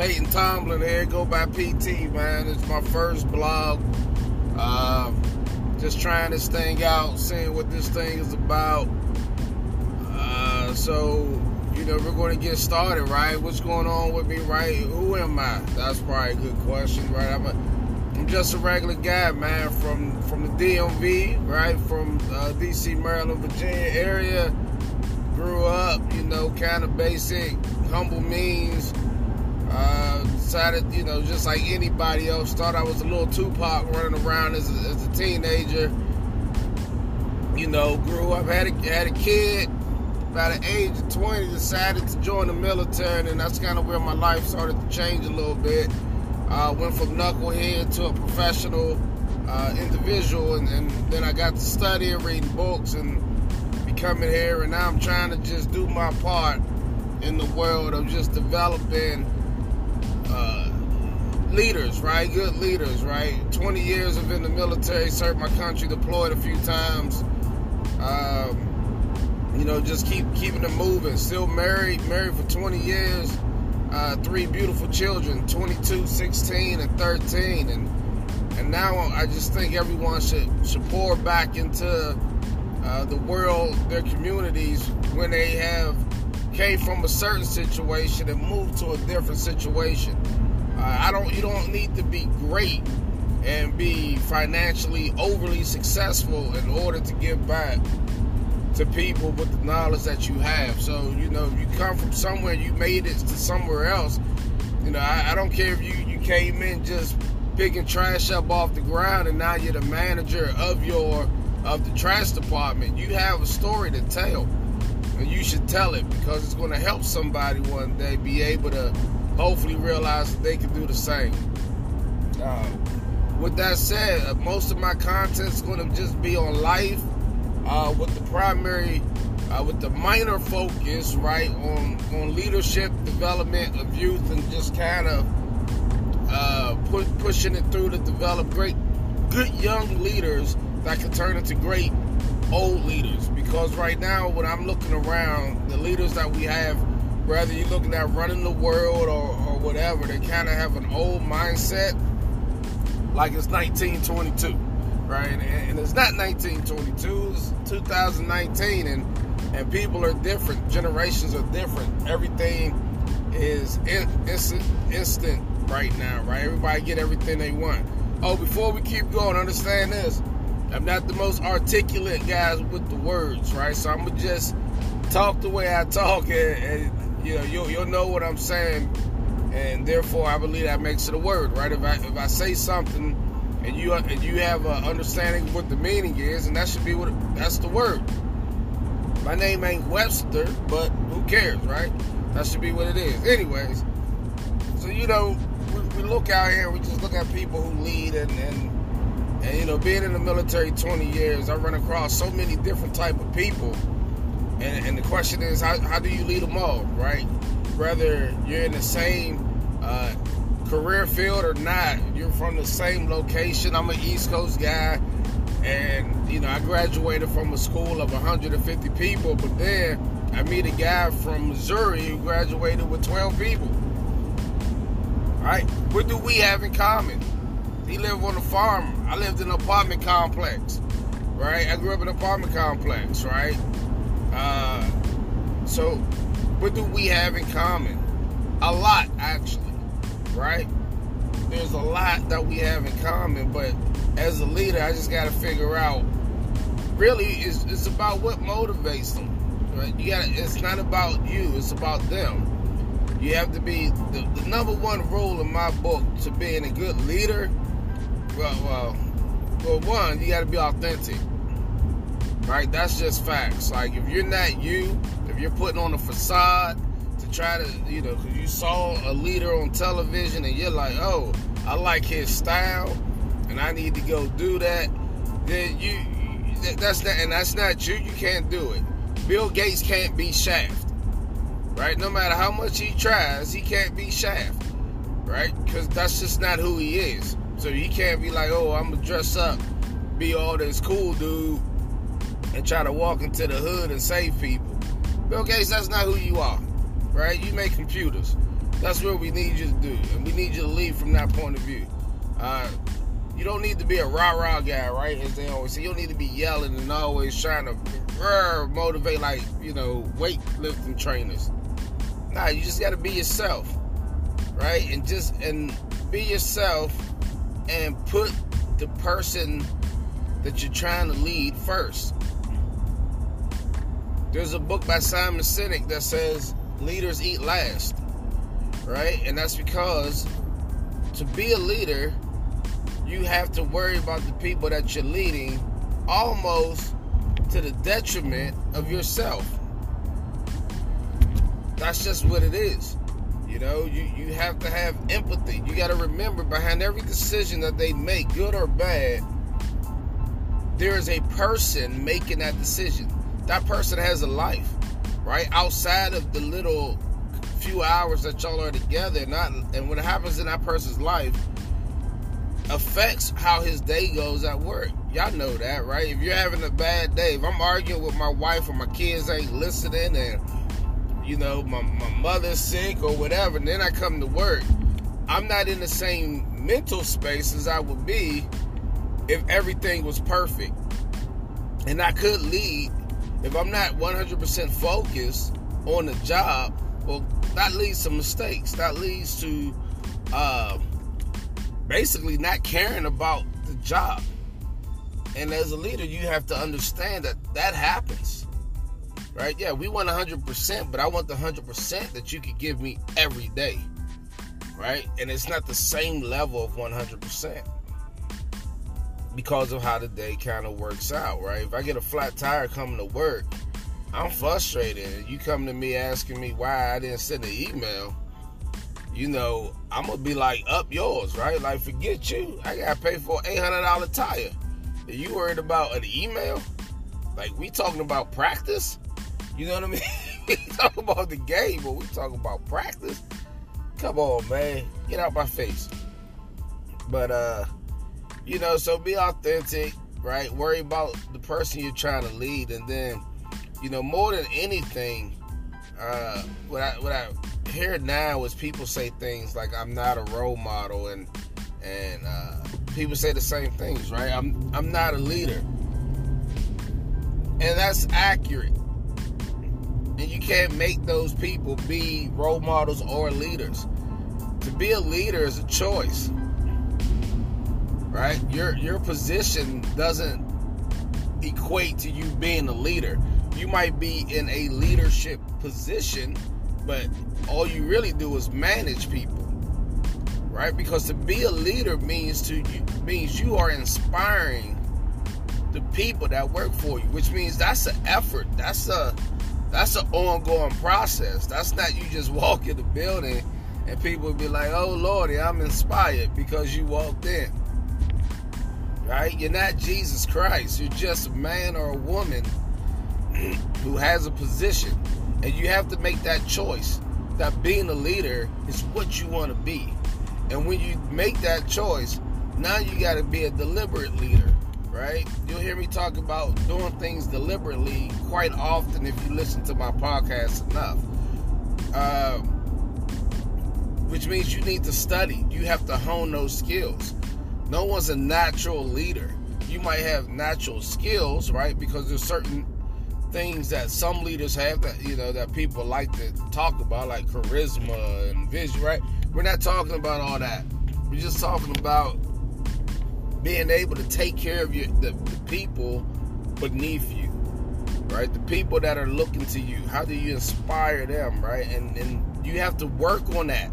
Peyton Tomlin here. Go by PT, man. It's my first blog. Uh, just trying this thing out, seeing what this thing is about. Uh, so, you know, we're going to get started, right? What's going on with me, right? Who am I? That's probably a good question, right? I'm, a, I'm just a regular guy, man, from from the DMV, right? From uh, DC, Maryland, Virginia area. Grew up, you know, kind of basic, humble means. Uh, decided, you know, just like anybody else, thought I was a little Tupac running around as a, as a teenager. You know, grew up, had a, had a kid. By the age of 20, decided to join the military, and that's kind of where my life started to change a little bit. Uh, went from knucklehead to a professional uh, individual, and, and then I got to studying, reading books, and becoming here, and now I'm trying to just do my part in the world of just developing uh, leaders, right? Good leaders, right? 20 years of in the military, served my country, deployed a few times. Um, you know, just keep keeping it moving. Still married, married for 20 years. Uh, three beautiful children, 22, 16, and 13. And and now I just think everyone should should pour back into uh, the world, their communities, when they have came from a certain situation and moved to a different situation. Uh, I don't. You don't need to be great and be financially overly successful in order to give back to people with the knowledge that you have. So you know, you come from somewhere, you made it to somewhere else. You know, I, I don't care if you you came in just picking trash up off the ground and now you're the manager of your of the trash department. You have a story to tell and you should tell it because it's going to help somebody one day be able to hopefully realize that they can do the same. Uh, with that said, uh, most of my content is going to just be on life, uh, with the primary, uh, with the minor focus, right, on on leadership development of youth and just kind of uh, pu- pushing it through to develop great, good young leaders that can turn into great old leaders because right now when I'm looking around, the leaders that we have, whether you're looking at running the world or, or whatever, they kind of have an old mindset like it's 1922, right? And, and it's not 1922, it's 2019 and and people are different, generations are different. Everything is in, instant, instant right now, right? Everybody get everything they want. Oh, before we keep going, understand this I'm not the most articulate guys with the words, right? So I'm gonna just talk the way I talk, and, and you know you'll, you'll know what I'm saying, and therefore I believe that makes it a word, right? If I if I say something and you and you have an understanding of what the meaning is, and that should be what that's the word. My name ain't Webster, but who cares, right? That should be what it is. Anyways, so you know we, we look out here, we just look at people who lead and, and and you know, being in the military 20 years, I run across so many different type of people. And, and the question is, how, how do you lead them all, right? Whether you're in the same uh, career field or not, you're from the same location. I'm an East Coast guy, and you know, I graduated from a school of 150 people, but then I meet a guy from Missouri who graduated with 12 people. All right? What do we have in common? He lived on a farm. I lived in an apartment complex, right? I grew up in an apartment complex, right? Uh, so, what do we have in common? A lot, actually, right? There's a lot that we have in common, but as a leader, I just got to figure out. Really, it's, it's about what motivates them. Right? You got. It's not about you. It's about them. You have to be the, the number one rule in my book to being a good leader well, well, well, one, you got to be authentic, right? That's just facts. Like, if you're not you, if you're putting on a facade to try to, you know, because you saw a leader on television and you're like, oh, I like his style, and I need to go do that, then you, that's not, and that's not you. You can't do it. Bill Gates can't be Shaft, right? No matter how much he tries, he can't be Shaft, right? Because that's just not who he is. So you can't be like, oh, I'm gonna dress up, be all this cool dude, and try to walk into the hood and save people. Bill Gates, that's not who you are, right? You make computers. That's what we need you to do, and we need you to lead from that point of view. Uh, you don't need to be a rah rah guy, right? As they always say, you don't need to be yelling and always trying to motivate like you know weightlifting trainers. Nah, you just got to be yourself, right? And just and be yourself and put the person that you're trying to lead first. There's a book by Simon Sinek that says leaders eat last, right? And that's because to be a leader, you have to worry about the people that you're leading almost to the detriment of yourself. That's just what it is. You know, you, you have to have empathy. You got to remember behind every decision that they make, good or bad, there is a person making that decision. That person has a life, right? Outside of the little few hours that y'all are together, not and what happens in that person's life affects how his day goes at work. Y'all know that, right? If you're having a bad day, if I'm arguing with my wife or my kids ain't listening and you know, my, my mother's sick or whatever, and then I come to work, I'm not in the same mental space as I would be if everything was perfect. And I could lead if I'm not 100% focused on the job. Well, that leads to mistakes. That leads to uh, basically not caring about the job. And as a leader, you have to understand that that happens right? Yeah, we want 100%, but I want the 100% that you could give me every day, right? And it's not the same level of 100% because of how the day kind of works out, right? If I get a flat tire coming to work, I'm frustrated. You come to me asking me why I didn't send an email, you know, I'm gonna be like, up yours, right? Like, forget you. I gotta pay for an $800 tire. Are you worried about an email? Like, we talking about practice? You know what I mean? we talk about the game, but we talk about practice. Come on, man. Get out my face. But uh, you know, so be authentic, right? Worry about the person you're trying to lead, and then, you know, more than anything, uh, what I what I hear now is people say things like I'm not a role model, and and uh, people say the same things, right? I'm I'm not a leader, and that's accurate and you can't make those people be role models or leaders. To be a leader is a choice. Right? Your your position doesn't equate to you being a leader. You might be in a leadership position, but all you really do is manage people. Right? Because to be a leader means to you means you are inspiring the people that work for you, which means that's an effort. That's a that's an ongoing process. That's not you just walk in the building and people be like, oh Lordy, I'm inspired because you walked in. Right? You're not Jesus Christ. You're just a man or a woman who has a position. And you have to make that choice that being a leader is what you want to be. And when you make that choice, now you got to be a deliberate leader right? You'll hear me talk about doing things deliberately quite often if you listen to my podcast enough. Uh, which means you need to study. You have to hone those skills. No one's a natural leader. You might have natural skills, right? Because there's certain things that some leaders have that you know that people like to talk about, like charisma and vision, right? We're not talking about all that. We're just talking about being able to take care of your the, the people beneath you right? The people that are looking to you. How do you inspire them right? And and you have to work on that.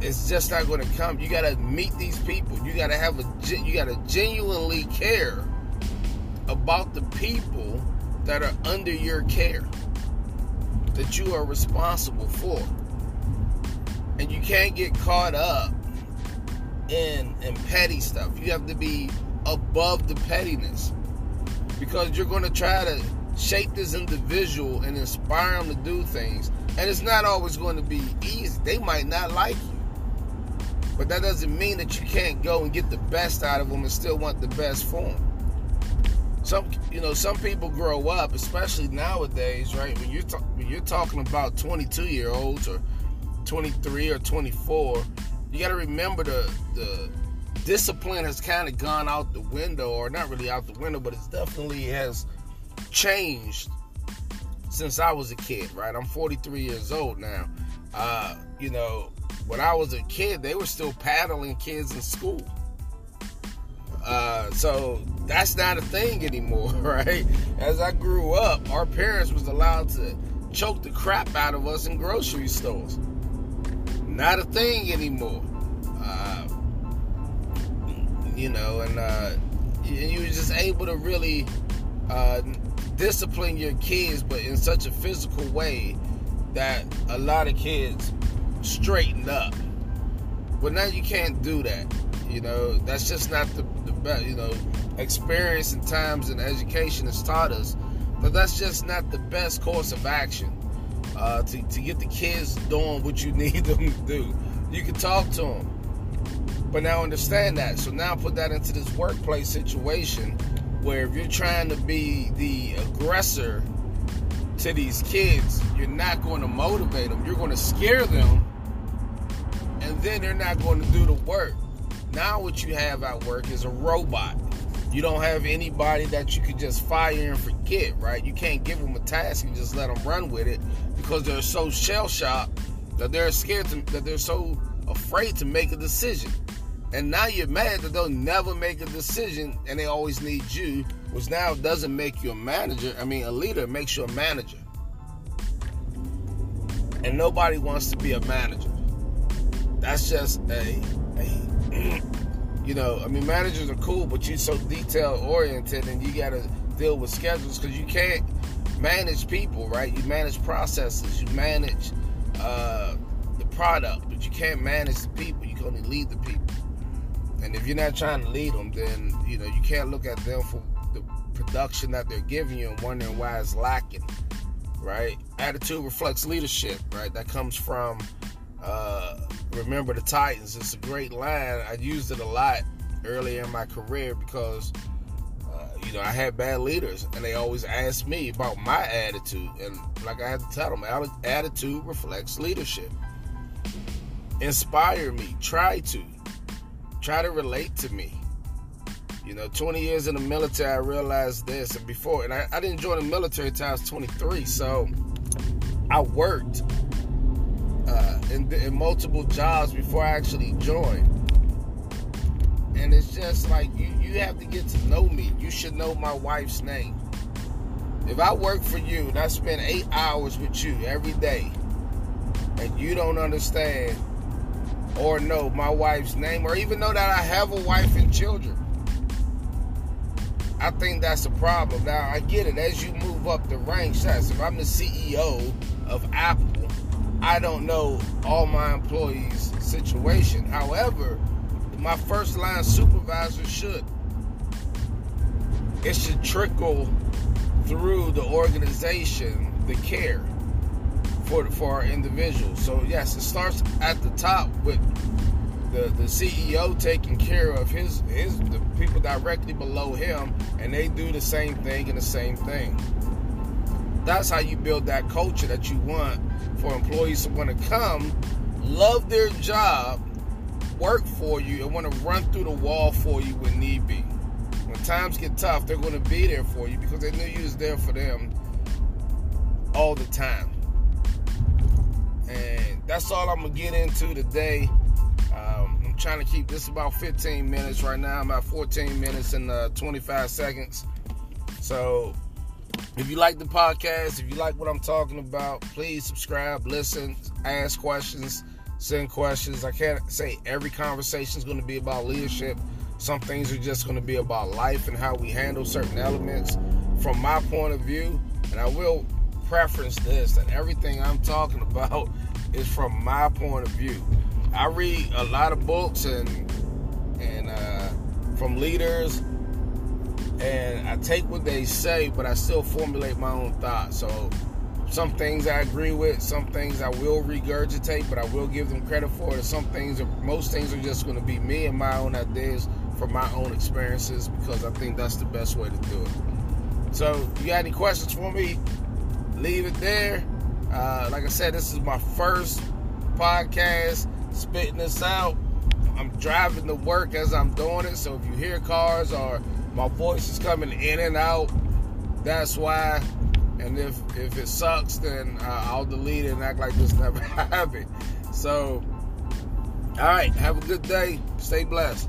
It's just not going to come. You got to meet these people. You got to have a you got to genuinely care about the people that are under your care that you are responsible for. And you can't get caught up in petty stuff. You have to be above the pettiness because you're going to try to shape this individual and inspire them to do things. And it's not always going to be easy. They might not like you. But that doesn't mean that you can't go and get the best out of them and still want the best for them. Some, you know, some people grow up, especially nowadays, right? When you're ta- when you're talking about 22 year olds or 23 or 24, you got to remember the the discipline has kind of gone out the window, or not really out the window, but it's definitely has changed since I was a kid. Right, I'm 43 years old now. Uh, you know, when I was a kid, they were still paddling kids in school. Uh, so that's not a thing anymore, right? As I grew up, our parents was allowed to choke the crap out of us in grocery stores. Not a thing anymore. Uh, you know, and uh, you were just able to really uh, discipline your kids, but in such a physical way that a lot of kids straightened up. But now you can't do that. You know, that's just not the, the best. You know, experience and times and education has taught us that that's just not the best course of action uh, to, to get the kids doing what you need them to do. You can talk to them, but now understand that. So now put that into this workplace situation where if you're trying to be the aggressor to these kids, you're not going to motivate them. You're going to scare them, and then they're not going to do the work. Now, what you have at work is a robot. You don't have anybody that you can just fire and forget, right? You can't give them a task and just let them run with it because they're so shell shocked that they're scared to, that they're so afraid to make a decision. And now you're mad that they'll never make a decision and they always need you, which now doesn't make you a manager. I mean, a leader makes you a manager. And nobody wants to be a manager. That's just a, a you know, I mean, managers are cool, but you're so detail oriented and you got to deal with schedules because you can't manage people, right? You manage processes, you manage uh, the product, but you can't manage the people. You can only lead the people. And if you're not trying to lead them, then you know you can't look at them for the production that they're giving you and wondering why it's lacking, right? Attitude reflects leadership, right? That comes from uh, remember the Titans. It's a great line. I used it a lot earlier in my career because uh, you know I had bad leaders, and they always asked me about my attitude, and like I had to tell them, attitude reflects leadership. Inspire me. Try to try to relate to me. You know, 20 years in the military, I realized this. And before, and I, I didn't join the military until I was 23. So I worked in, in multiple jobs before I actually joined. And it's just like you, you have to get to know me. You should know my wife's name. If I work for you and I spend eight hours with you every day, and you don't understand or know my wife's name or even know that I have a wife and children. I think that's a problem. Now I get it. As you move up the ranks, if I'm the CEO of Apple, I don't know all my employees' situation. However, my first line supervisor should. It should trickle through the organization, the care for for our individuals. So yes, it starts at the top with the, the CEO taking care of his his the people directly below him, and they do the same thing and the same thing. That's how you build that culture that you want for employees to want to come, love their job, work for you, and want to run through the wall for you when need be. When times get tough, they're going to be there for you because they knew you was there for them all the time. And that's all I'm gonna get into today. Um, I'm trying to keep this about 15 minutes right now. I'm at 14 minutes and uh, 25 seconds. So if you like the podcast, if you like what I'm talking about, please subscribe, listen, ask questions, send questions. I can't say every conversation is going to be about leadership. Some things are just going to be about life and how we handle certain elements from my point of view. And I will preference this that everything I'm talking about is from my point of view. I read a lot of books and and uh, from leaders, and I take what they say, but I still formulate my own thoughts. So some things I agree with, some things I will regurgitate, but I will give them credit for it. Some things, are, most things are just going to be me and my own ideas from my own experiences because I think that's the best way to do it. So, you got any questions for me? leave it there. Uh, like I said, this is my first podcast, spitting this out. I'm driving to work as I'm doing it, so if you hear cars or my voice is coming in and out, that's why. And if if it sucks, then uh, I'll delete it and act like this never happened. So, all right, have a good day. Stay blessed.